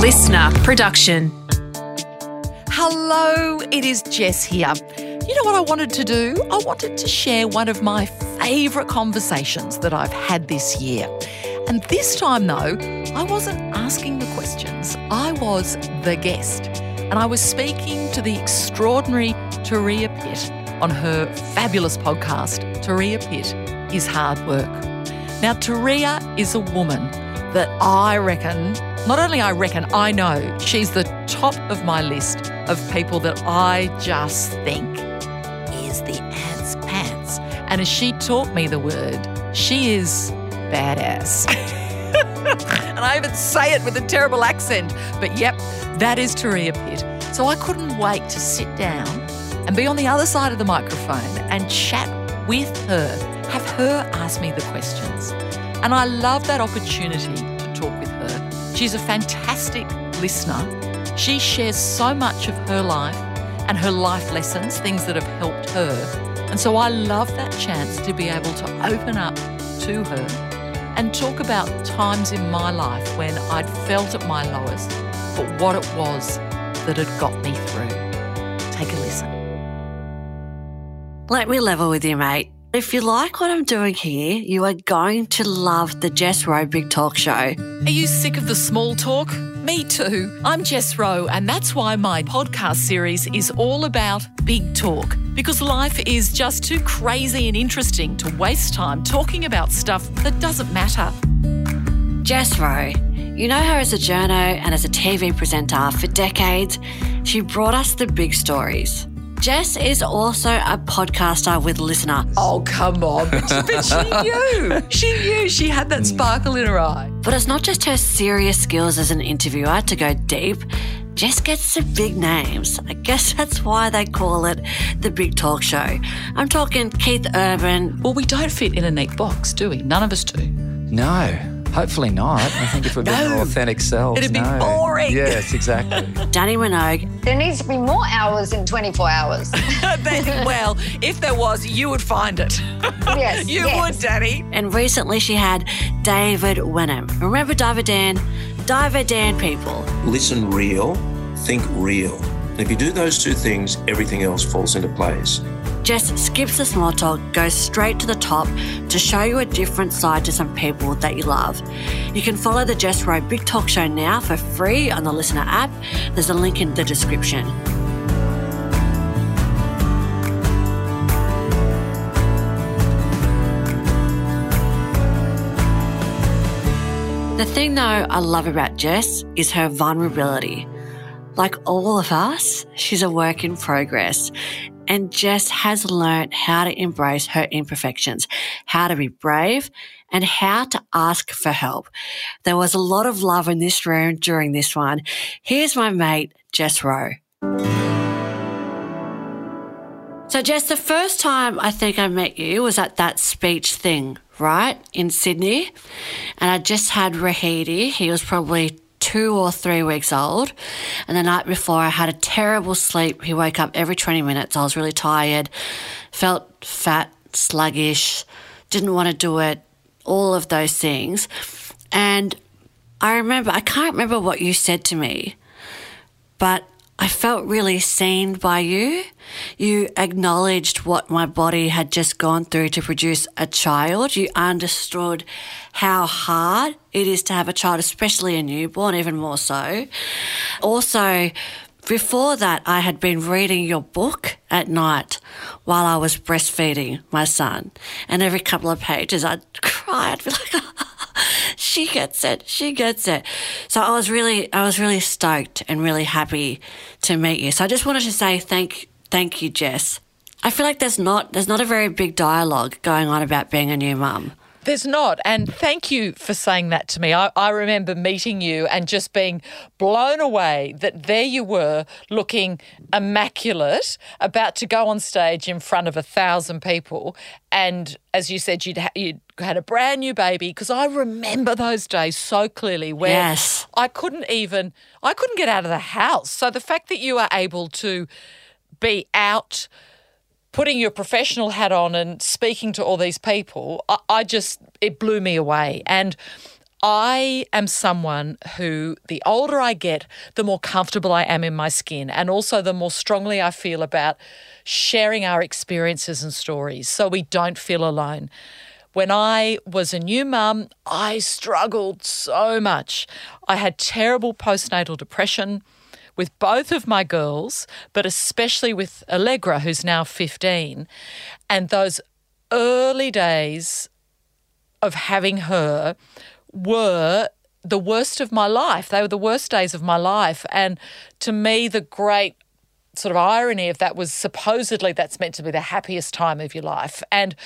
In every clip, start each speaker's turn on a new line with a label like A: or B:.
A: listener production.
B: Hello, it is Jess here. You know what I wanted to do? I wanted to share one of my favourite conversations that I've had this year. And this time, though, I wasn't asking the questions, I was the guest. And I was speaking to the extraordinary Turia Pitt on her fabulous podcast, Turia Pitt is Hard Work. Now, Turia is a woman that I reckon, not only I reckon, I know she's the top of my list of people that I just think is the ants pants. And as she taught me the word, she is badass. and I even say it with a terrible accent. But yep, that is Turia Pitt. So I couldn't wait to sit down and be on the other side of the microphone and chat with her, have her ask me the questions. And I love that opportunity She's a fantastic listener. She shares so much of her life and her life lessons, things that have helped her. And so I love that chance to be able to open up to her and talk about times in my life when I'd felt at my lowest, but what it was that had got me through. Take a listen.
C: Let me level with you, mate. If you like what I'm doing here, you are going to love the Jess Rowe Big Talk Show.
B: Are you sick of the small talk? Me too. I'm Jess Rowe, and that's why my podcast series is all about big talk. Because life is just too crazy and interesting to waste time talking about stuff that doesn't matter.
C: Jess Rowe. You know her as a journo and as a TV presenter for decades. She brought us the big stories. Jess is also a podcaster with Listener.
B: Oh, come on. But she, knew. She knew she had that hmm. sparkle in her eye.
C: But it's not just her serious skills as an interviewer to go deep. Jess gets some big names. I guess that's why they call it the Big Talk Show. I'm talking Keith Urban.
B: Well, we don't fit in a neat box, do we? None of us do.
D: No, hopefully not. I think if we're being
B: No.
D: our authentic selves,
B: It'd be
D: no.
B: boring.
D: Yes, exactly.
C: Dannii Minogue,
E: There needs to be more hours in 24 hours.
B: They- well, if there was, you would find it.
E: Yes,
B: you
E: yes.
B: would, Danny.
C: and recently she had David Wenham. Remember Diver Dan? Diver Dan people.
F: listen real, think real. And if you do those two things, everything else falls into place.
C: Jess skips the small talk, goes straight to the top to show you a different side to some people that you love. You can follow the Jess Rowe Big Talk Show now for free on the Listener app. There's a link in the description. The thing, though, I love about Jess is her vulnerability. Like all of us, she's a work in progress. And Jess has learned how to embrace her imperfections, how to be brave, and how to ask for help. There was a lot of love in this room during this one. Here's my mate, Jess Rowe. So, Jess, the first time I think I met you was at that speech thing, right, in Sydney. And I just had Rahiti. He was probably two or three weeks old. And the night before, I had a terrible sleep. He woke up every 20 minutes. I was really tired, felt fat, sluggish, didn't want to do it, all of those things. And I remember, I can't remember what you said to me, but I felt really seen by you. You acknowledged what my body had just gone through to produce a child. You understood how hard it is to have a child, especially a newborn, even more so. Also, before that, I had been reading your book at night while I was breastfeeding my son. And every couple of pages, I'd cry. I'd be like, she gets it. She gets it. So I was really, I was really stoked and really happy to meet you. So I just wanted to say thank, thank you, Jess. I feel like there's not, there's not a very big dialogue going on about being a new mum.
B: There's not. And thank you for saying that to me. I, I remember meeting you and just being blown away that there you were looking immaculate, about to go on stage in front of a thousand people. And as you said, you'd, ha- you'd had a brand new baby. Because I remember those days so clearly where
C: Yes.
B: I couldn't even, I couldn't get out of the house. So the fact that you are able to be out putting your professional hat on and speaking to all these people, I, I just, it blew me away. And I am someone who, the older I get, the more comfortable I am in my skin, and also the more strongly I feel about sharing our experiences and stories so we don't feel alone. When I was a new mum, I struggled so much. I had terrible postnatal depression with both of my girls, but especially with Allegra, who's now 15. And those early days of having her were the worst of my life. They were the worst days of my life. And to me, the great sort of irony of that was supposedly that's meant to be the happiest time of your life. And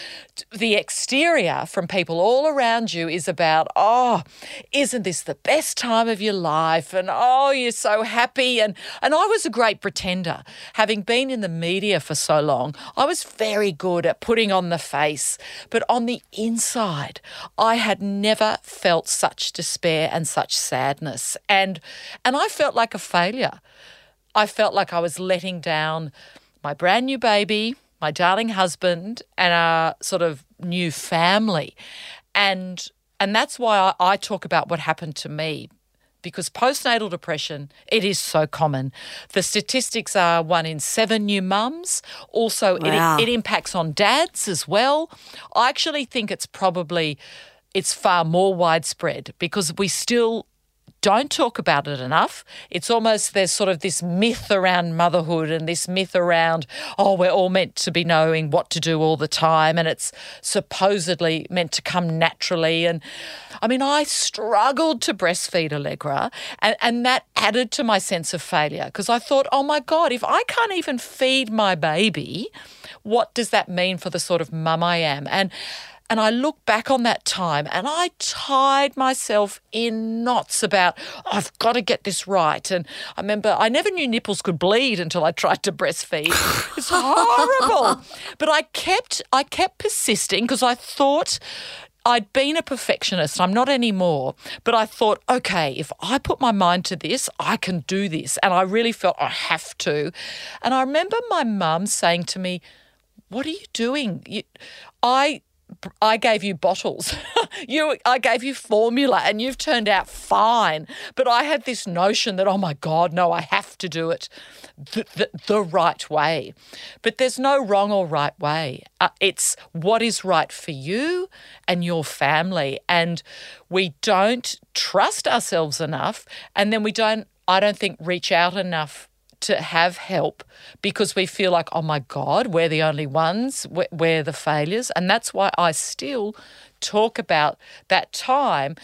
B: the exterior from people all around you is about, oh, isn't this the best time of your life? And oh, you're so happy. And and I was a great pretender. Having been in the media for so long, I was very good at putting on the face. But on the inside, I had never felt such despair and such sadness. And and I felt like a failure. I felt like I was letting down my brand new baby, my darling husband, and our sort of new family. And and that's why I, I talk about what happened to me because postnatal depression it is so common the statistics are one in seven new mums also
C: Wow.
B: it, it impacts on dads as well i actually think it's probably it's far more widespread because we still don't talk about it enough. It's almost there's sort of this myth around motherhood and this myth around, oh, we're all meant to be knowing what to do all the time and it's supposedly meant to come naturally. And I mean, I struggled to breastfeed Allegra and, and that added to my sense of failure because I thought, oh my God, if I can't even feed my baby, what does that mean for the sort of mum I am? And and I look back on that time and I tied myself in knots about, I've got to get this right. And I remember I never knew nipples could bleed until I tried to breastfeed. It's horrible. but I kept I kept persisting because I thought I'd been a perfectionist. I'm not anymore. But I thought, okay, if I put my mind to this, I can do this. And I really felt I have to. And I remember my mum saying to me, What are you doing? You, I I gave you bottles. you I gave you formula and you've turned out fine. But I had this notion that oh my god, no, I have to do it the, the, the right way. But there's no wrong or right way. Uh, it's what is right for you and your family and we don't trust ourselves enough and then we don't I don't think reach out enough to have help because we feel like, oh my God, we're the only ones, we're, the failures. And that's why I still talk about that time.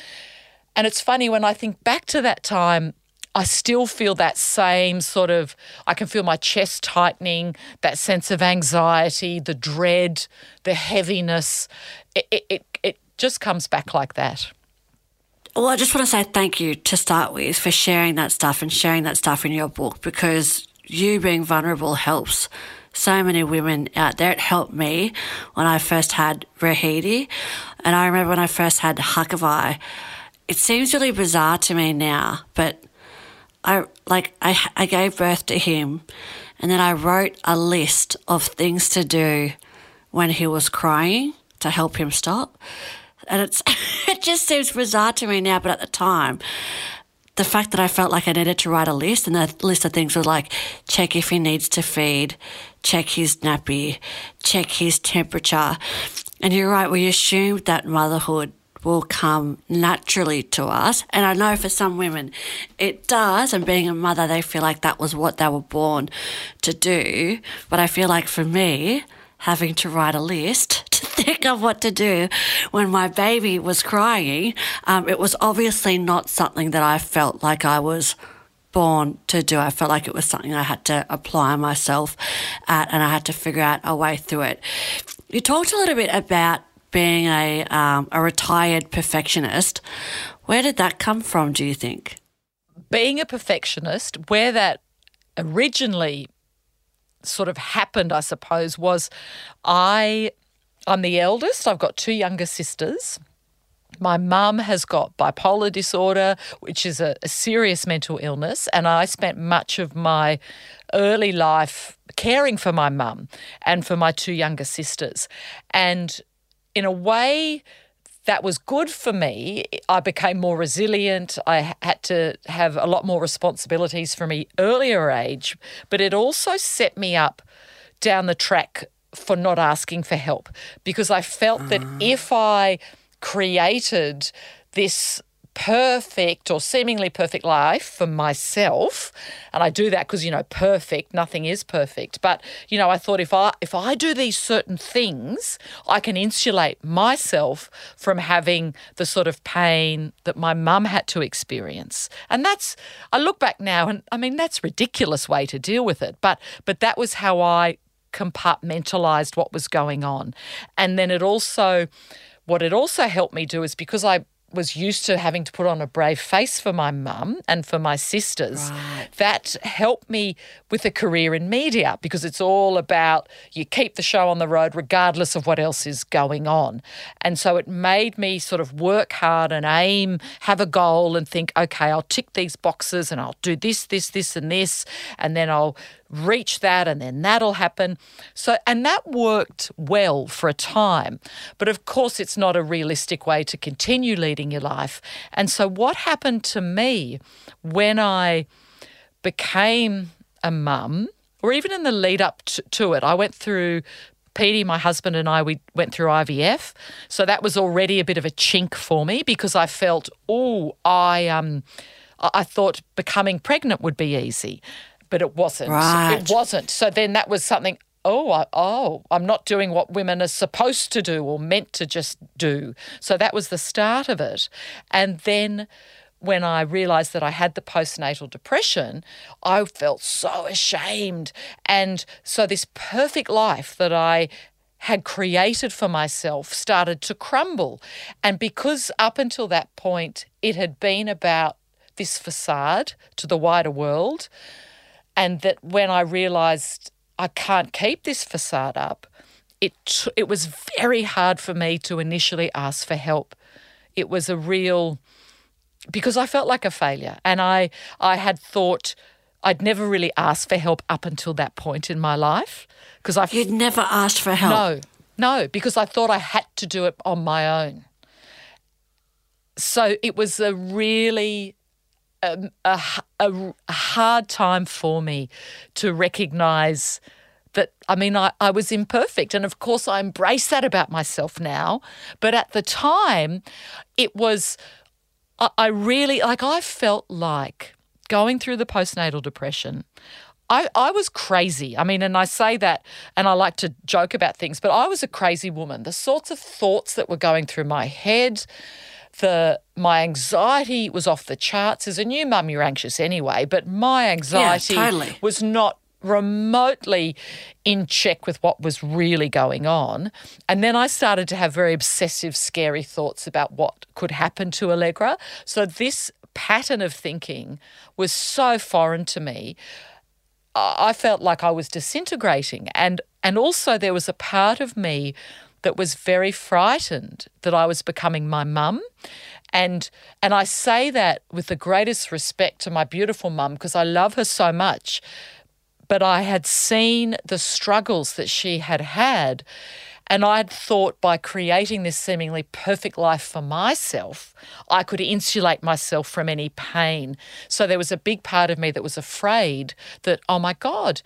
B: And it's funny when I think back to that time, I still feel that same sort of, I can feel my chest tightening, that sense of anxiety, the dread, the heaviness. It, it, it just comes back like that.
C: Well, I just want to say thank you to start with for sharing that stuff and sharing that stuff in your book because you being vulnerable helps so many women out there. It helped me when I first had Rahiti. And I remember when I first had Hakavai. It seems really bizarre to me now, but I like I I gave birth to him and then I wrote a list of things to do when he was crying to help him stop. And it's it just seems bizarre to me now, but at the time, the fact that I felt like I needed to write a list, and the list of things was like check if he needs to feed, check his nappy, check his temperature. And you're right, we assumed that motherhood will come naturally to us. And I know for some women it does, and being a mother, they feel like that was what they were born to do. But I feel like for me, having to write a list think of what to do when my baby was crying, um, it was obviously not something that I felt like I was born to do. I felt like it was something I had to apply myself at and I had to figure out a way through it. You talked a little bit about being a, um, a retired perfectionist. Where did that come from, do you think?
B: being a perfectionist, where that originally sort of happened, I suppose, was I I'm the eldest. I've got two younger sisters. My mum has got bipolar disorder, which is a, a serious mental illness, and I spent much of my early life caring for my mum and for my two younger sisters. And in a way, that was good for me. I became more resilient. I had to have a lot more responsibilities from an earlier age, but it also set me up down the track for not asking for help. Because I felt that ah. if I created this perfect or seemingly perfect life for myself and I do that because you know perfect nothing is perfect but you know I thought if I if I do these certain things I can insulate myself from having the sort of pain that my mum had to experience. And that's I look back now and I mean that's a ridiculous way to deal with it but but that was how I compartmentalized what was going on. And then it also what it also helped me do is because I was used to having to put on a brave face for my mum and for my sisters. That helped me with a career in media because it's all about you keep the show on the road regardless of what else is going on. And so it made me sort of work hard and aim, have a goal and think, okay, I'll tick these boxes and I'll do this, this, this, and this. And then I'll reach that and then that'll happen. So, and that worked well for a time. But of course, it's not a realistic way to continue leading your life. And so, what happened to me when I became a mum, or even in the lead up to, to it, I went through. Petey, my husband, and I, we went through IVF. So that was already a bit of a chink for me because I felt, oh, I um, I I thought becoming pregnant would be easy but it wasn't.
C: Right.
B: It wasn't. So then that was something. Oh, I, oh, I'm not doing what women are supposed to do or meant to just do. So that was the start of it. And then when I realized that I had the postnatal depression, I felt so ashamed. And so this perfect life that I had created for myself started to crumble. And because up until that point, it had been about this facade to the wider world, and that when I realized I can't keep this facade up, it t- it was very hard for me to initially ask for help. It was a real because I felt like a failure, and I I had thought I'd never really asked for help up until that point in my life because I
C: You'd never asked for help.
B: no no because I thought I had to do it on my own. So it was a really Um, a, h- a- a hard time for me to recognize that I mean I, I was imperfect and of course I embrace that about myself now but at the time it was I, I really like I felt like going through the postnatal depression I, I was crazy. I mean, and I say that and I like to joke about things, but I was a crazy woman. The sorts of thoughts that were going through my head, the my anxiety was off the charts. As a new mum, you're anxious anyway, but my anxiety
C: totally.
B: was not remotely in check with what was really going on. And then I started to have very obsessive, scary thoughts about what could happen to Allegra. So this pattern of thinking was so foreign to me. I I felt like I was disintegrating. And and also there was a part of me that was very frightened that I was becoming my mum. And and I say that with the greatest respect to my beautiful mum because I love her so much. But I had seen the struggles that she had had. And I had thought by creating this seemingly perfect life for myself, I could insulate myself from any pain. So there was a big part of me that was afraid that, oh my God,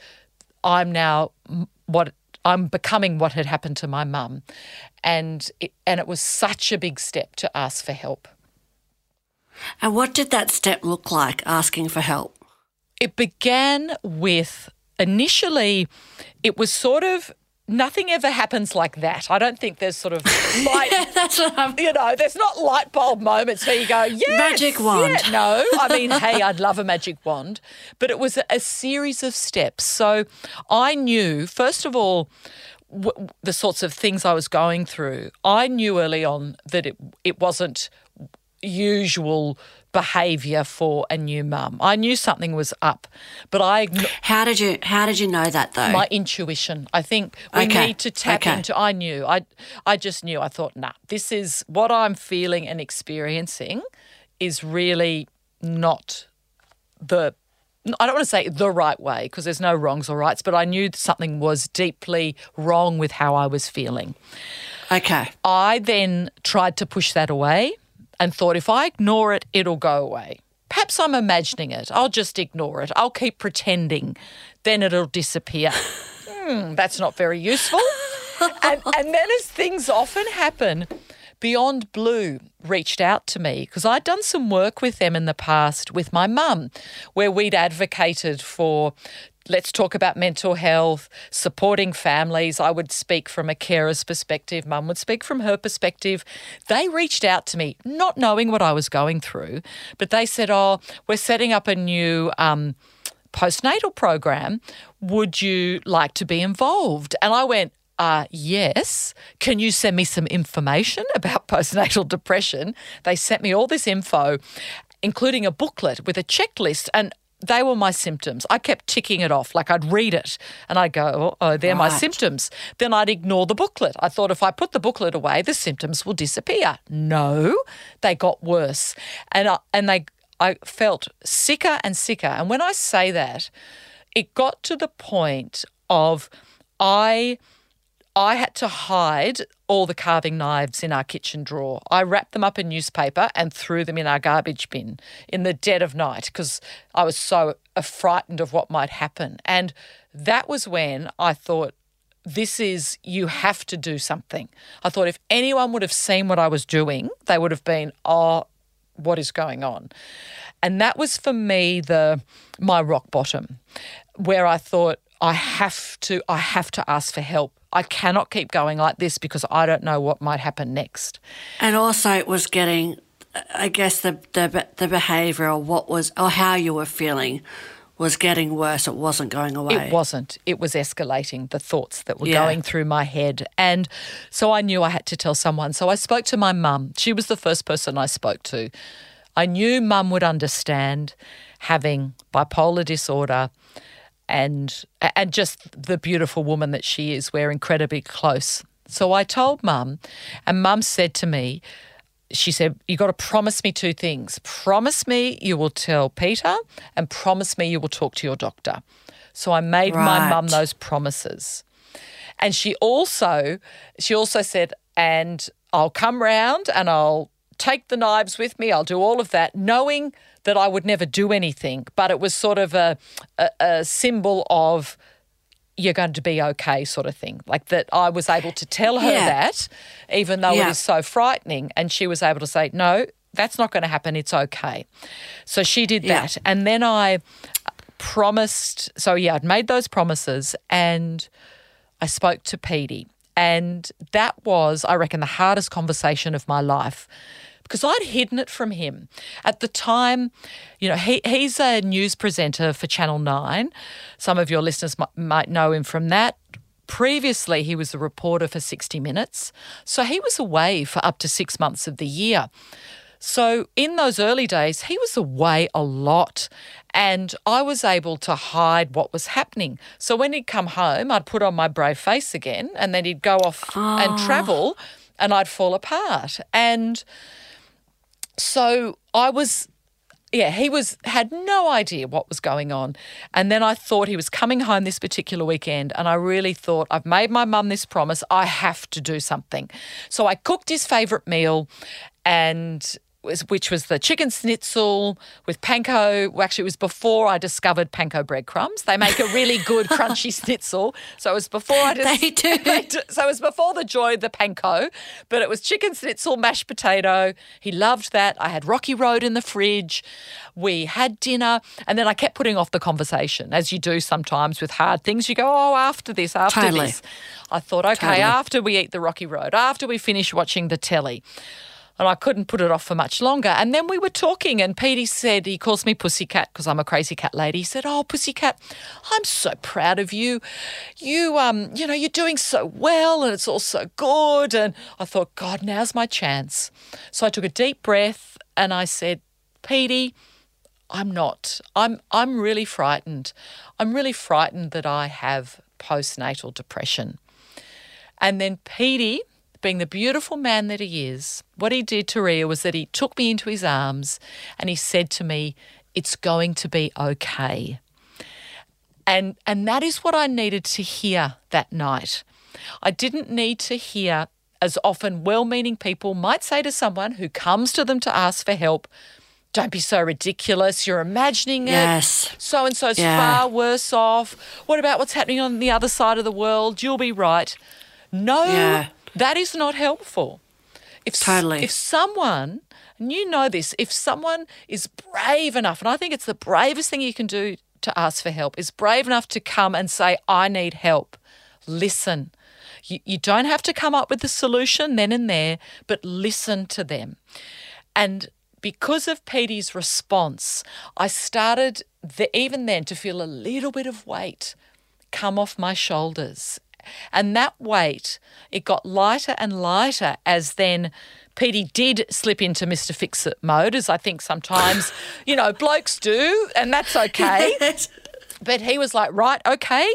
B: I'm now what I'm becoming what had happened to my mum. And it, and it was such a big step to ask for help.
C: And what did that step look like, asking for help?
B: It began with initially, it was sort of nothing ever happens like that. I don't think there's sort of light.
C: That's what I'm.
B: You know, there's not light bulb moments where you go, yes,
C: Magic wand.
B: yeah." No, I mean, hey, I'd love a magic wand, but it was a, a series of steps. So I knew, first of all, w- the sorts of things I was going through. I knew early on that it it wasn't usual behaviour for a new mum. I knew something was up, but I
C: How did you? How did you know that though?
B: my intuition. I think we
C: Okay,
B: need to tap
C: okay.
B: into. I knew. I I just knew. I thought, nah, this is what I'm feeling and experiencing is really not the I don't want to say the right way because there's no wrongs or rights, but I knew something was deeply wrong with how I was feeling.
C: Okay.
B: I then tried to push that away and thought if I ignore it, it'll go away. Perhaps I'm imagining it. I'll just ignore it. I'll keep pretending. Then it'll disappear. Hmm, that's not very useful. and, and then, as things often happen, Beyond Blue reached out to me because I'd done some work with them in the past with my mum, where we'd advocated for let's talk about mental health, supporting families. I would speak from a carer's perspective, mum would speak from her perspective. They reached out to me, not knowing what I was going through, but they said, Oh, we're setting up a new. Um, postnatal program. Would you like to be involved? And I went, uh, yes. Can you send me some information about postnatal depression? They sent me all this info, including a booklet with a checklist. And they were my symptoms. I kept ticking it off. Like I'd read it and I'd go, oh, oh they're my symptoms. Then I'd ignore the booklet. I thought if I put the booklet away, the symptoms will disappear. No, they got worse. And I, and they I felt sicker and sicker. And when I say that, it got to the point of I I had to hide all the carving knives in our kitchen drawer. I wrapped them up in newspaper and threw them in our garbage bin in the dead of night because I was so frightened of what might happen. And that was when I thought, this is, you have to do something. I thought if anyone would have seen what I was doing, they would have been, oh, what is going on? And that was for me the my rock bottom, where I thought I have to I have to ask for help. I cannot keep going like this because I don't know what might happen next.
C: And also, it was getting, I guess, the the the behaviour or what was or how you were feeling was getting worse. It wasn't going away.
B: It wasn't. It was escalating the thoughts that were
C: Yeah.
B: going through my head. And so I knew I had to tell someone. So I spoke to my mum. She was the first person I spoke to. I knew mum would understand having bipolar disorder and and just the beautiful woman that she is. We're incredibly close. So I told mum and mum said to me, she said, You got to promise me two things. Promise me you will tell Peter, and promise me you will talk to your doctor. So I made my mum those promises. And she also she also said, and I'll come round and I'll take the knives with me, I'll do all of that, knowing that I would never do anything, but it was sort of a, a, a symbol of you're going to be okay sort of thing. Like that I was able to tell her
C: Yeah.
B: that, even though
C: Yeah.
B: it is so frightening. And she was able to say, no, that's not going to happen. It's okay. So she did
C: Yeah.
B: that. And then I promised, so yeah, I'd made those promises and I spoke to Petey. And that was, I reckon, the hardest conversation of my life because I'd hidden it from him. At the time, you know, he, he's a news presenter for Channel 9. Some of your listeners might, might know him from that. Previously, he was a reporter for 60 Minutes. So he was away for up to six months of the year. So in those early days, he was away a lot. And I was able to hide what was happening. So when he'd come home, I'd put on my brave face again, and then he'd go off and ah. travel, and I'd fall apart. And so I was yeah, he was had no idea what was going on. And then I thought he was coming home this particular weekend and I really thought I've made my mum this promise, I have to do something. So I cooked his favorite meal and which was the chicken schnitzel with panko. Well, actually, it was before I discovered panko breadcrumbs. They make a really good crunchy schnitzel. So it was before I dis-
C: They do.
B: d- so it was before the joy of the panko, but it was chicken schnitzel, mashed potato. He loved that. I had Rocky Road in the fridge. We had dinner, and then I kept putting off the conversation, as you do sometimes with hard things. You go, oh, after this, after
C: Totally.
B: this. I thought, okay,
C: Totally.
B: after we eat the Rocky Road, after we finish watching the telly. And I couldn't put it off for much longer. And then we were talking, and Petey said, he calls me Pussycat because I'm a crazy cat lady. He said, Oh, Pussycat, I'm so proud of you. You, um, you know, you're doing so well and it's all so good. And I thought, God, now's my chance. So I took a deep breath and I said, Petey, I'm not. I'm I'm really frightened. I'm really frightened that I have postnatal depression. And then Petey, being the beautiful man that he is, what he did to Rhea was that he took me into his arms and he said to me, It's going to be okay. And and that is what I needed to hear that night. I didn't need to hear as often well-meaning people might say to someone who comes to them to ask for help, don't be so ridiculous. You're imagining it. So and so's
C: Yeah.
B: far worse off. What about what's happening on the other side of the world? You'll be right. No,
C: Yeah.
B: That is not helpful. If
C: Totally.
B: if someone, and you know this, if someone is brave enough, and I think it's the bravest thing you can do to ask for help, is brave enough to come and say, I need help. Listen. You, you don't have to come up with the solution then and there, but listen to them. And because of Petey's response, I started the, even then to feel a little bit of weight come off my shoulders. And that weight, it got lighter and lighter as then Petey did slip into Mr. Fix It mode, as I think sometimes, you know, blokes do, and that's okay. But he was like, right, okay,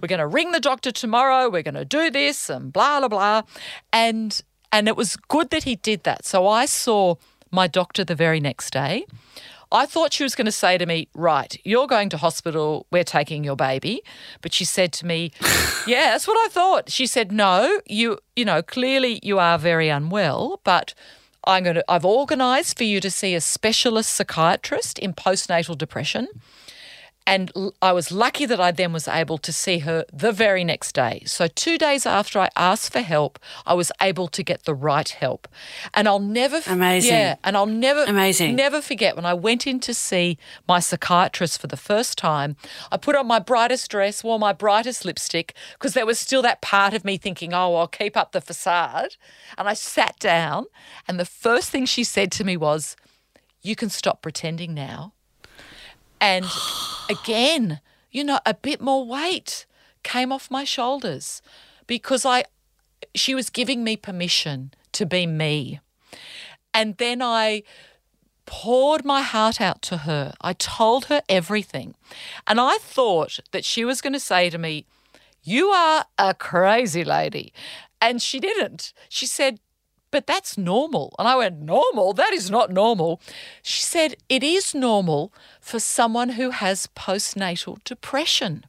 B: we're going to ring the doctor tomorrow. We're going to do this and blah blah blah, and and it was good that he did that. So I saw my doctor the very next day. I thought she was going to say to me, right, you're going to hospital. We're taking your baby. But she said to me, yeah, that's what I thought. She said, no, you, you know, clearly you are very unwell, but I'm going to, I've organised for you to see a specialist psychiatrist in postnatal depression. And l- I was lucky that I then was able to see her the very next day. So, two days after I asked for help, I was able to get the right help. And I'll never,
C: Amazing.
B: yeah, and I'll never,
C: Amazing.
B: never forget when I went in to see my psychiatrist for the first time. I put on my brightest dress, wore my brightest lipstick, because there was still that part of me thinking, oh, I'll keep up the facade. And I sat down, and the first thing she said to me was, You can stop pretending now. And again, you know, a bit more weight came off my shoulders because I she was giving me permission to be me. And then I poured my heart out to her. I told her everything. And I thought that she was going to say to me, You are a crazy lady. And she didn't. She said, But that's normal. And I went, Normal? That is not normal. She said, It is normal for someone who has postnatal depression.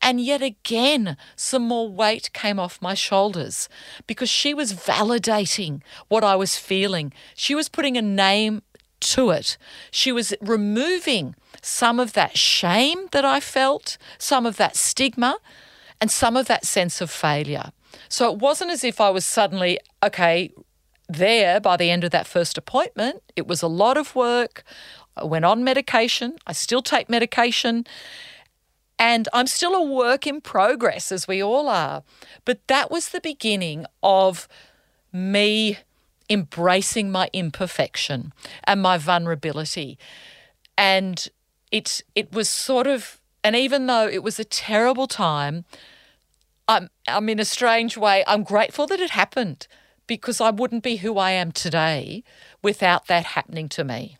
B: And yet again, some more weight came off my shoulders because she was validating what I was feeling. She was putting a name to it. She was removing some of that shame that I felt, some of that stigma, and some of that sense of failure. So it wasn't as if I was suddenly, okay, there by the end of that first appointment. It was a lot of work. I went on medication. I still take medication. And I'm still a work in progress, as we all are. But that was the beginning of me embracing my imperfection and my vulnerability. And it, it was sort of, and even though it was a terrible time, I'm, I'm in a strange way, I'm grateful that it happened because I wouldn't be who I am today without that happening to me.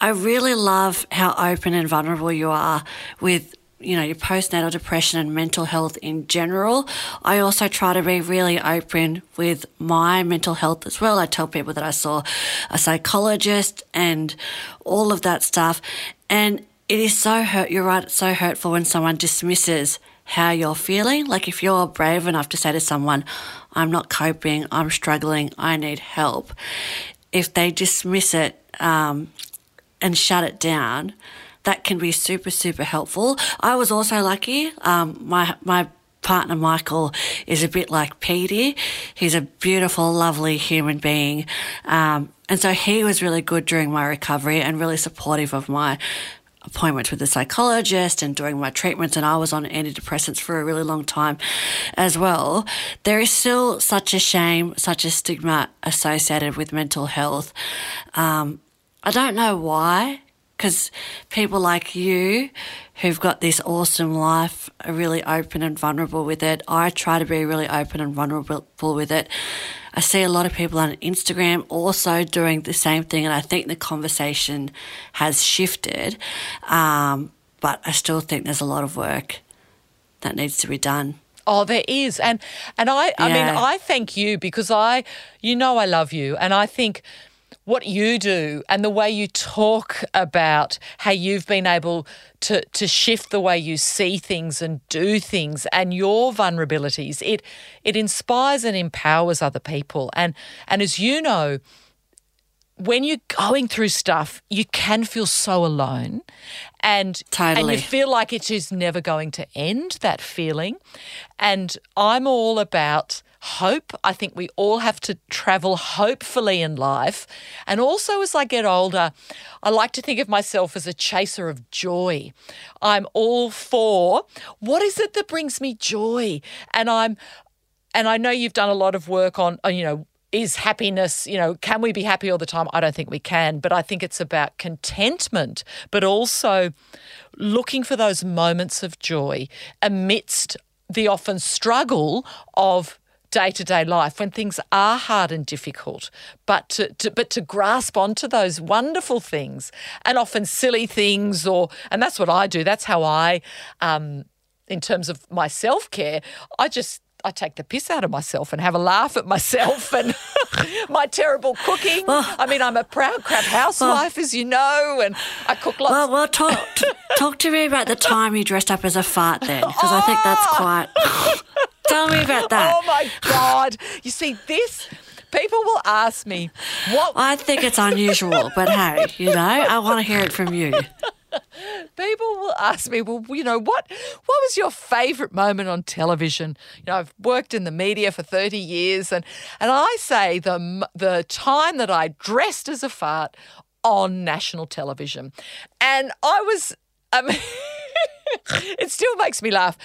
C: I really love how open and vulnerable you are with you know your postnatal depression and mental health in general. I also try to be really open with my mental health as well. I tell people that I saw a psychologist and all of that stuff, and it is so hurt. You're right. It's so hurtful when someone dismisses how you're feeling. Like if you're brave enough to say to someone, "I'm not coping. I'm struggling. I need help," if they dismiss it. Um, and shut it down, that can be super, super helpful. I was also lucky. Um, my, my partner, Michael, is a bit like Petey. He's a beautiful, lovely human being. Um, and so he was really good during my recovery and really supportive of my appointments with the psychologist and doing my treatments and I was on antidepressants for a really long time as well. There is still such a shame, such a stigma associated with mental health. Um, I don't know why, because people like you who've got this awesome life are really open and vulnerable with it. I try to be really open and vulnerable with it. I see a lot of people on Instagram also doing the same thing, and I think the conversation has shifted. Um, but I still think there's a lot of work that needs to be done.
B: Oh, there is, and and I, I mean, I thank you because I, you know, I love you, and I think what you do and the way you talk about how you've been able to to shift the way you see things and do things and your vulnerabilities it it inspires and empowers other people and and as you know when you're going through stuff, you can feel so alone, and
C: Totally.
B: and you feel like it is never going to end. That feeling, and I'm all about hope. I think we all have to travel hopefully in life, and also as I get older, I like to think of myself as a chaser of joy. I'm all for what is it that brings me joy, and I'm and I know you've done a lot of work on, you know, is happiness, you know, can we be happy all the time? I don't think we can, but I think it's about contentment, but also looking for those moments of joy amidst the often struggle of day to day life when things are hard and difficult, but to, to but to grasp onto those wonderful things and often silly things, or and that's what I do. That's how I, um, in terms of my self care, I just I take the piss out of myself and have a laugh at myself and my terrible cooking. Oh. I mean, I'm a proud crap housewife, oh. as you know, and I cook lots.
C: Well, well, talk talk to me about the time you dressed up as a fart then, because I think that's ah. quite. Tell me about that.
B: Oh my God. You see, this, people will ask me, what
C: I think it's unusual, but hey, you know, I want to hear it from you.
B: Ask me, well, you know, what what was your favourite moment on television? You know, I've worked in the media for 30 years and and I say the the time that I dressed as a fart on national television. And I was um, it still makes me laugh.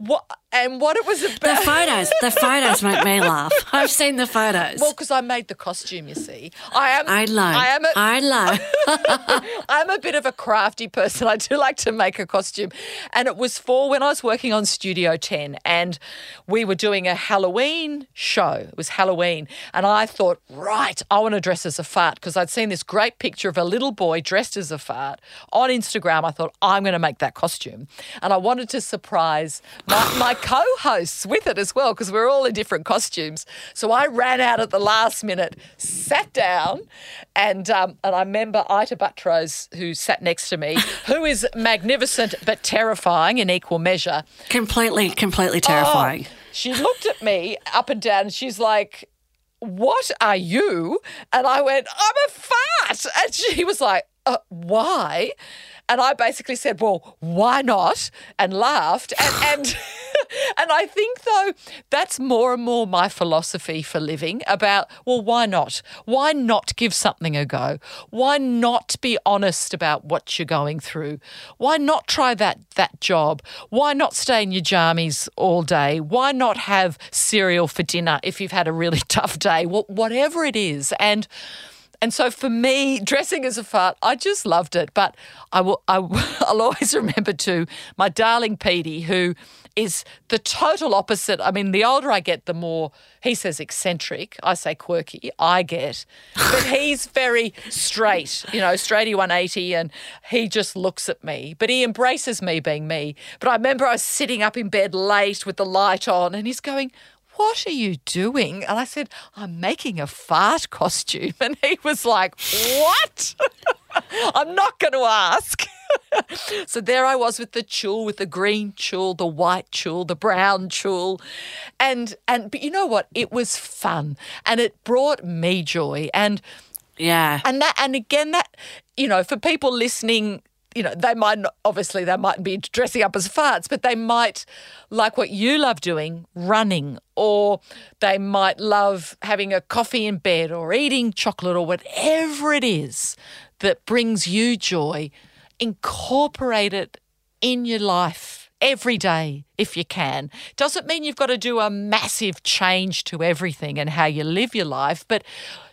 B: What and what it was about.
C: The photos, the photos make me laugh. I've seen the photos.
B: Well, because I made the costume, you see. I am
C: I know.
B: I am a,
C: I know.
B: I'm a bit of a crafty person. I do like to make a costume. And it was for when I was working on Studio 10 and we were doing a Halloween show. It was Halloween. And I thought, right, I want to dress as a fart because I'd seen this great picture of a little boy dressed as a fart on Instagram. I thought, I'm going to make that costume. And I wanted to surprise my, my co hosts with it as well because we we're all in different costumes. So I ran out at the last minute, sat down, and um, and I remember Ita Buttrose, who sat next to me, who is magnificent but terrifying in equal measure.
C: completely, completely terrifying.
B: Oh, she looked at me up and down and she's like, What are you? And I went, I'm a fart. And she was like, uh, Why? And I basically said, Well, why not? And laughed. And, and, and I think, though, that's more and more my philosophy for living about, well, why not? Why not give something a go? Why not be honest about what you're going through? Why not try that, that job? Why not stay in your jammies all day? Why not have cereal for dinner if you've had a really tough day? Well, whatever it is. And and so for me, dressing as a fart, I just loved it. But I will, I, will always remember too my darling Petey, who is the total opposite. I mean, the older I get, the more he says eccentric. I say quirky. I get, but he's very straight. You know, straighty 180, and he just looks at me. But he embraces me being me. But I remember I was sitting up in bed late with the light on, and he's going what are you doing? And I said, I'm making a fart costume. And he was like, What? I'm not going to ask. so there I was with the tulle, with the green tulle, the white tulle, the brown tulle. And and but you know what? It was fun and it brought me joy. And
C: Yeah.
B: and that and again that you know for people listening you know they might not, obviously they mightn't be dressing up as farts but they might like what you love doing running or they might love having a coffee in bed or eating chocolate or whatever it is that brings you joy incorporate it in your life every day if you can. Doesn't mean you've got to do a massive change to everything and how you live your life, but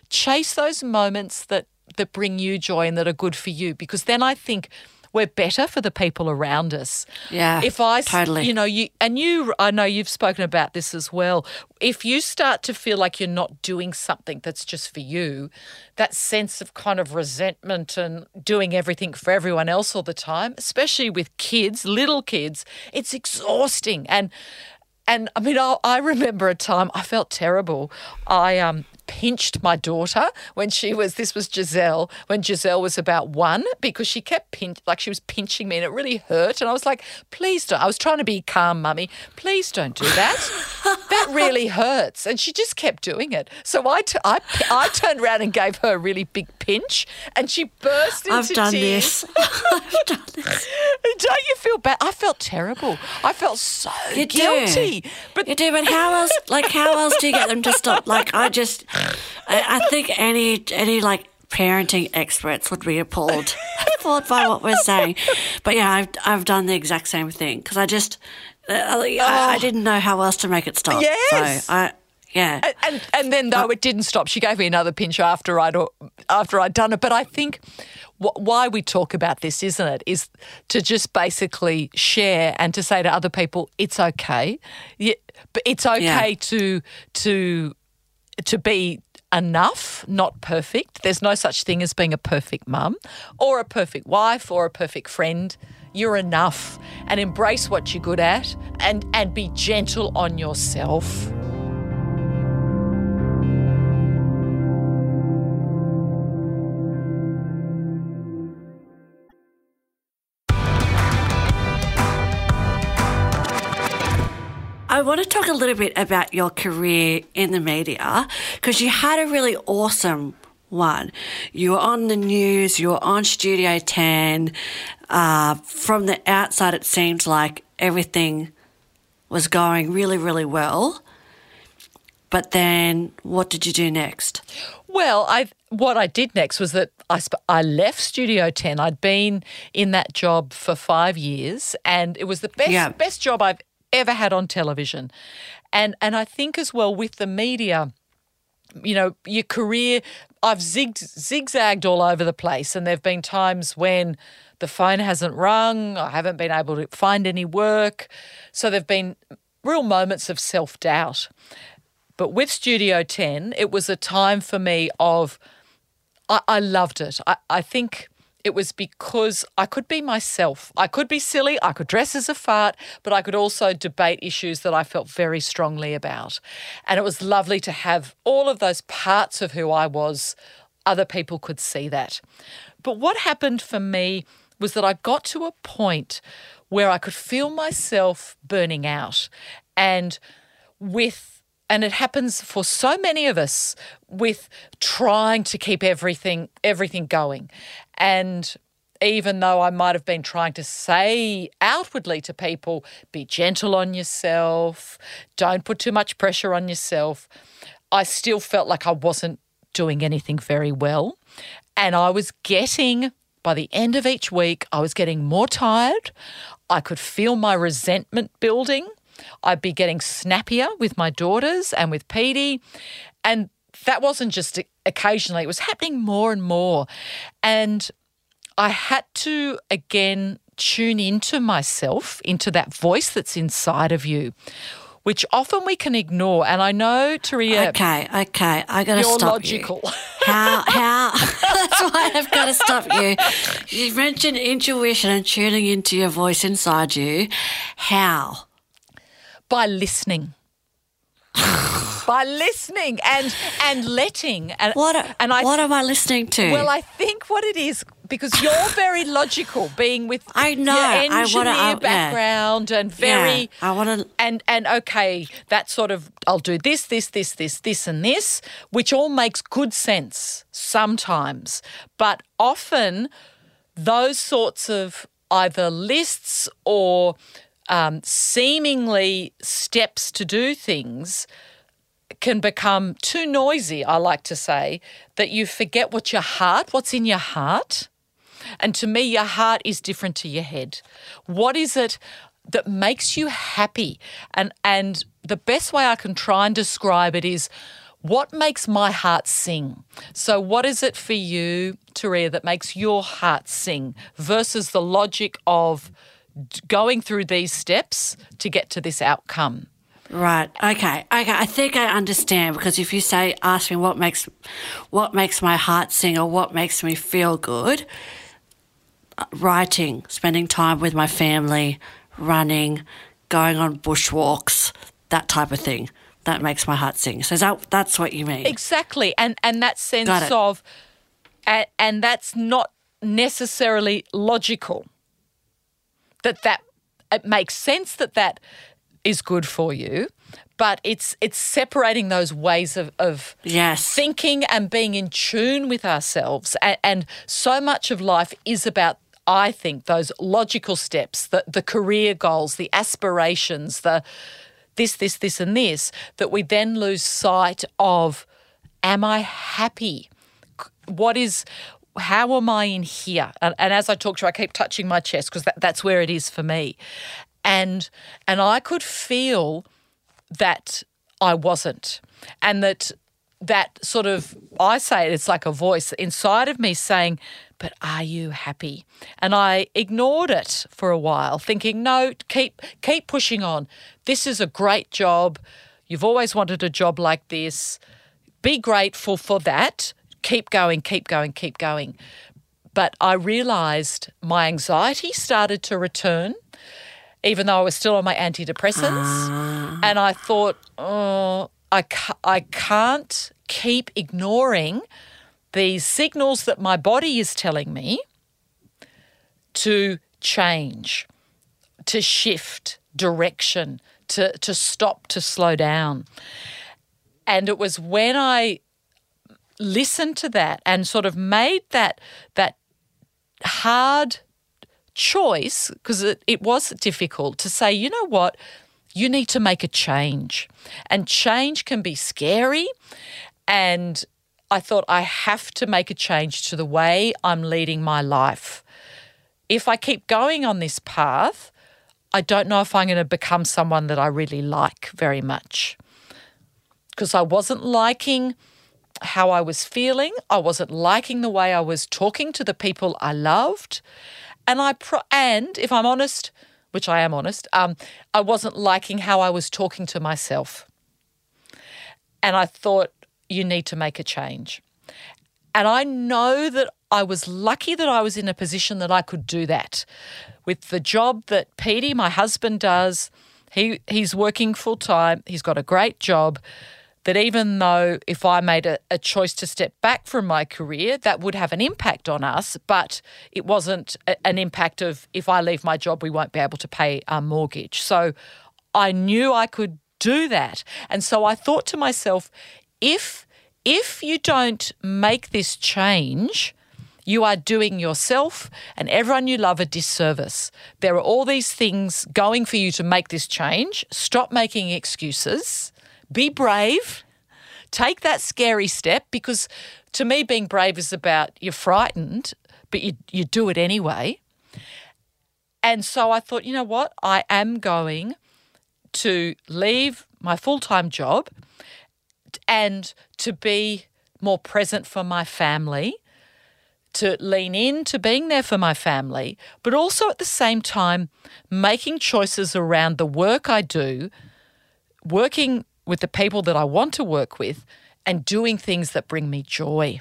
B: chase those moments that that bring you joy and that are good for you because then I think we're better for the people around us.
C: Yeah,
B: If I
C: totally.
B: you know, you and you, I know you've spoken about this as well. If you start to feel like you're not doing something that's just for you, that sense of kind of resentment and doing everything for everyone else all the time, especially with kids, little kids, it's exhausting. And and I mean, I, I remember a time I felt terrible. I um pinched my daughter when she was this was Giselle when Giselle was about one because she kept pinch like she was pinching me and it really hurt and I was like please don't I was trying to be calm mummy please don't do that that really hurts and she just kept doing it so I, t- I, I turned around and gave her a really big pinch and she burst into
C: I've done
B: tears.
C: this. I've done this.
B: don't you feel bad I felt terrible I felt so
C: You do.
B: guilty but
C: You do, but how else? Like, how else do you get them to stop? Like, I just, I, I think any any like parenting experts would be appalled, appalled by what we're saying. But yeah, I've I've done the exact same thing because I just, uh, I, I didn't know how else to make it stop.
B: Oh. Yes.
C: So I, yeah.
B: and and then though it didn't stop, she gave me another pinch after I'd after I'd done it. But I think wh- why we talk about this, isn't it, is to just basically share and to say to other people, it's okay. Yeah, but it's okay
C: Yeah.
B: to to to be enough, not perfect. There's no such thing as being a perfect mum or a perfect wife or a perfect friend. You're enough and embrace what you're good at and and be gentle on yourself.
C: Want to talk a little bit about your career in the media because you had a really awesome one. You were on the news, you were on Studio 10. Uh, from the outside, it seemed like everything was going really, really well. But then what did you do next?
B: Well, I what I did next was that I sp- I left Studio 10. I'd been in that job for 5 years and it was the best
C: Yeah.
B: best job I've ever had on television. And and I think as well with the media you know, your career, I've zigged, zigzagged all over the place, and there have been times when the phone hasn't rung, I haven't been able to find any work. So there have been real moments of self doubt. But with Studio 10, it was a time for me of, I, I loved it. I, I think it was because I could be myself. I could be silly, I could dress as a fart, but I could also debate issues that I felt very strongly about. And it was lovely to have all of those parts of who I was, other people could see that. But what happened for me was that I got to a point where I could feel myself burning out and with and it happens for so many of us with trying to keep everything everything going and even though I might have been trying to say outwardly to people, be gentle on yourself, don't put too much pressure on yourself, I still felt like I wasn't doing anything very well. And I was getting, by the end of each week, I was getting more tired. I could feel my resentment building. I'd be getting snappier with my daughters and with Petey. And that wasn't just occasionally, it was happening more and more. And I had to again tune into myself, into that voice that's inside of you, which often we can ignore. And I know, Turia,
C: Okay, okay, I got to
B: you're
C: stop
B: logical.
C: you. How? How? That's why I've got to stop you. You mentioned intuition and tuning into your voice inside you. How?
B: By listening. by listening and and letting and
C: What? a-
B: and I
C: what am I listening to?
B: well I think what it is because you're very logical being with
C: I know,
B: your
C: I
B: engineer
C: wanna- I- yeah.
B: background and very
C: Yeah, I want to.
B: and and okay that sort of I'll do this this this this this and this which all makes good sense sometimes but often those sorts of either lists or um, seemingly steps to do things can become too noisy, I like to say, that you forget what your heart, what's in your heart. And to me, your heart is different to your head. What is it that makes you happy? And and the best way I can try and describe it is what makes my heart sing? So, what is it for you, Turia, that makes your heart sing versus the logic of going through these steps to get to this outcome?
C: Right. Okay. Okay. I think I understand because if you say, ask me what makes, what makes my heart sing or what makes me feel good, uh, writing, spending time with my family, running, going on bushwalks, that type of thing. That makes my heart sing. So is that that's what you mean?
B: Exactly. And and that sense of and, and that's not necessarily logical. That that it makes sense that that is good for you, but it's it's separating those ways of, of
C: Yes.
B: thinking and being in tune with ourselves. And, and so much of life is about, I think, those logical steps, the, the career goals, the aspirations, the this, this, this, and this, that we then lose sight of am I happy? What is, how am I in here? And, and as I talk to you, I keep touching my chest because that, that's where it is for me. And and I could feel that I wasn't, and that that sort of I say it, it's like a voice inside of me saying, "But are you happy?" And I ignored it for a while, thinking, "No, keep keep pushing on. This is a great job. You've always wanted a job like this. Be grateful for that. Keep going, keep going, keep going." But I realized my anxiety started to return even though I was still on my antidepressants. Ah. And I thought, oh, I, ca- I can't keep ignoring these signals that my body is telling me to change, to shift direction, to, to stop, to slow down. And it was when I listened to that and sort of made that that hard choice because it, it was difficult to say, you know what, you need to make a change. And change can be scary. And I thought, I have to make a change to the way I'm leading my life. If I keep going on this path, I don't know if I'm going to become someone that I really like very much. Because I wasn't liking how I was feeling. I wasn't liking the way I was talking to the people I loved. And I pro- and if I'm honest, which I am honest, um, I wasn't liking how I was talking to myself. And I thought you need to make a change. And I know that I was lucky that I was in a position that I could do that. With the job that Petey, my husband, does, he he's working full time. He's got a great job. That even though if I made a, a choice to step back from my career, that would have an impact on us, but it wasn't a- an impact of if I leave my job, we won't be able to pay our mortgage. So I knew I could do that. And so I thought to myself, if if you don't make this change, you are doing yourself and everyone you love a disservice. There are all these things going for you to make this change. Stop making excuses. Be brave. Take that scary step because to me, being brave is about you're frightened, but you, you do it anyway. And so I thought, you know what? I am going to leave my full time job and to be more present for my family, to lean into being there for my family, but also at the same time making choices around the work I do, working with the people that I want to work with, and doing things that bring me joy.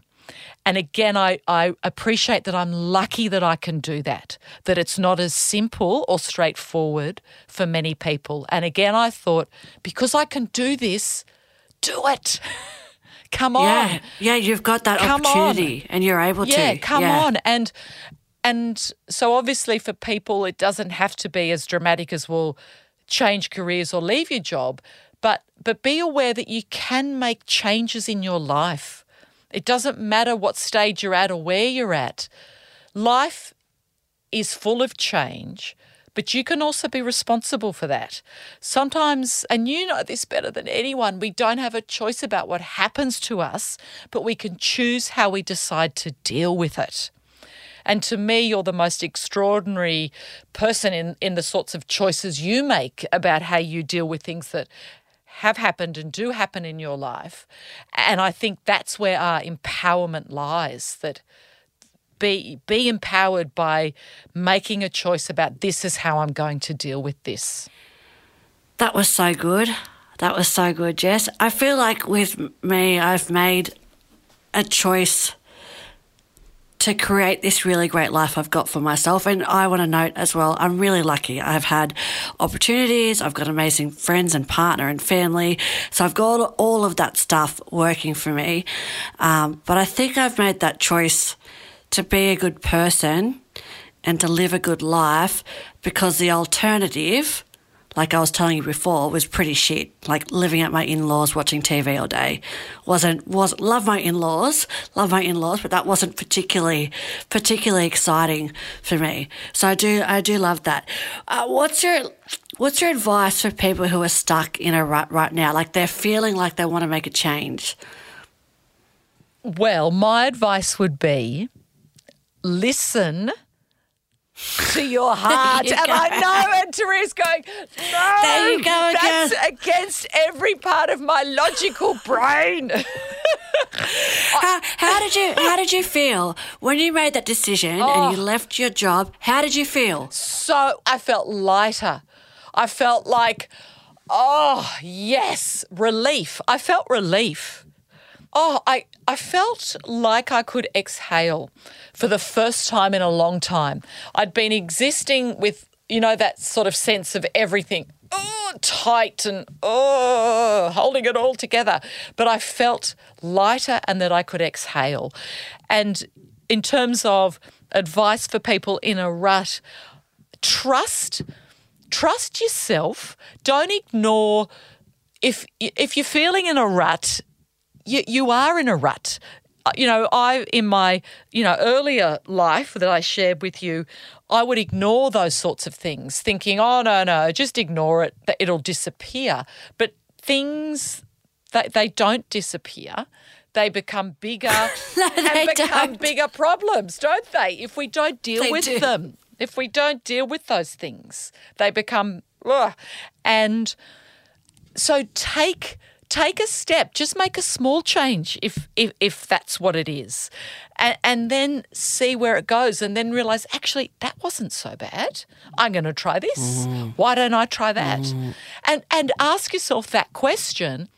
B: And again, I, I appreciate that I'm lucky that I can do that, that it's not as simple or straightforward for many people. And again, I thought, because I can do this, do it. come on.
C: Yeah, yeah, you've got that
B: Come
C: opportunity and you're able to.
B: Yeah, come on. And and so obviously for people it doesn't have to be as dramatic as well change careers or leave your job, but but be aware that you can make changes in your life. It doesn't matter what stage you're at or where you're at. Life is full of change, but you can also be responsible for that. Sometimes, and you know this better than anyone, we don't have a choice about what happens to us, but we can choose how we decide to deal with it. And to me, you're the most extraordinary person in, in the sorts of choices you make about how you deal with things that have happened and do happen in your life. And I think that's where our empowerment lies that be be empowered by making a choice about this is how I'm going to deal with this.
C: That was so good. That was so good, Jess. I feel like with me, I've made a choice to create this really great life I've got for myself. And I want to note as well, I'm really lucky. I've had opportunities. I've got amazing friends and partner and family. So I've got all of that stuff working for me. Um, but I think I've made that choice to be a good person and to live a good life because the alternative like I was telling you before, was pretty shit. Like living at my in-laws, watching TV all day, wasn't was love my in-laws, love my in-laws, but that wasn't particularly particularly exciting for me. So I do I do love that. Uh, what's your What's your advice for people who are stuck in a rut right now? Like they're feeling like they want to make a change.
B: Well, my advice would be listen to your heart.
C: you
B: and
C: go.
B: I know, and Teresa's going, no,
C: There you go
B: that's
C: again."
B: against every part of my logical brain.
C: How, how did you How did you feel when you made that decision and you oh. left your job? How did you feel?
B: so I felt lighter. I felt like, oh, yes, relief. I felt relief. Oh, I, I felt like I could exhale for the first time in a long time. I'd been existing with, you know, that sort of sense of everything oh, tight and oh, holding it all together. But I felt lighter and that I could exhale. And in terms of advice for people in a rut, trust trust yourself. Don't ignore if if you're feeling in a rut, you, you are in a rut. Uh, You know, I in my you know earlier life that I shared with you, I would ignore those sorts of things, thinking, "Oh no, no, just ignore it; that it'll disappear." But things they they don't disappear; they become bigger and
C: they
B: become
C: don't.
B: bigger problems, don't they? If we don't deal
C: They
B: with
C: do.
B: them, if we don't deal with those things, they become ugh. and so take take a step just make a small change if if, if that's what it is and, and then see where it goes and then realize actually that wasn't so bad. I'm going to try this. Mm. Why don't i try that? Mm. And and ask yourself that question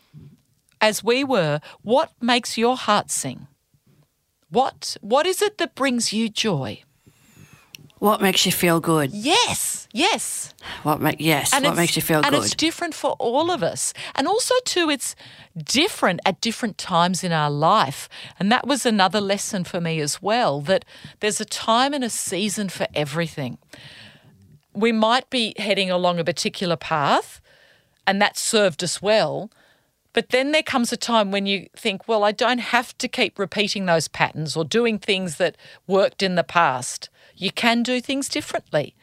B: as we were what makes your heart sing? What what is it that brings you joy
C: What makes you feel good?
B: yes yes
C: What make yes? what makes you feel
B: and
C: good?
B: And it's different for all of us. And also, too, it's different at different times in our life. And that was another lesson for me as well that there's a time and a season for everything. We might be heading along a particular path, and that served us well. But then there comes a time when you think, well, I don't have to keep repeating those patterns or doing things that worked in the past. You can do things differently.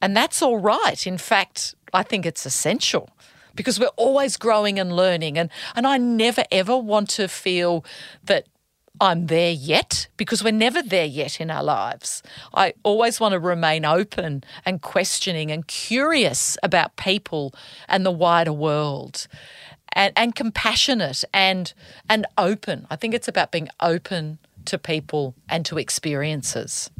B: And that's all right. In fact, I think it's essential because we're always growing and learning. And, and I never, ever want to feel that I'm there yet because we're never there yet in our lives. I always want to remain open and questioning and curious about people and the wider world. And, and compassionate and and open. I think it's about being open to people and to experiences.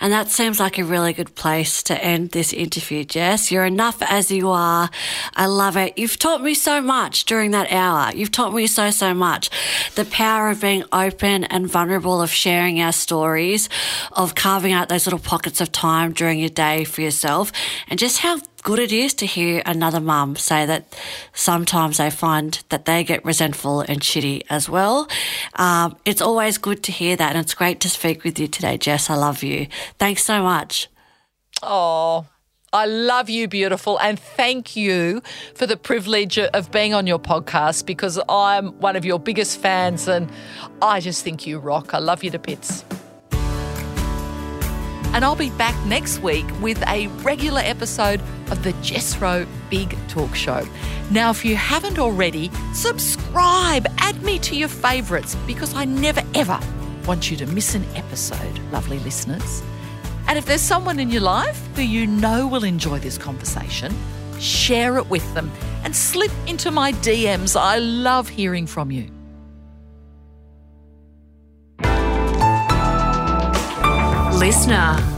C: And that seems like a really good place to end this interview, Jess. You're enough as you are. I love it. You've taught me so much during that hour. You've taught me so, so much. The power of being open and vulnerable, of sharing our stories, of carving out those little pockets of time during your day for yourself, and just how good it is to hear another mum say that sometimes they find that they get resentful and shitty as well. Um, it's always good to hear that, and it's great to speak with you today, Jess. I love you. Thanks so much.
B: Oh, I love you, beautiful. And thank you for the privilege of being on your podcast because I'm one of your biggest fans and I just think you rock. I love you to bits. And I'll be back next week with a regular episode of the Jess Rowe Big Talk Show. Now, if you haven't already, subscribe, add me to your favourites because I never ever want you to miss an episode, lovely listeners. And if there's someone in your life who you know will enjoy this conversation, share it with them and slip into my DMs. I love hearing from you.
A: Listener.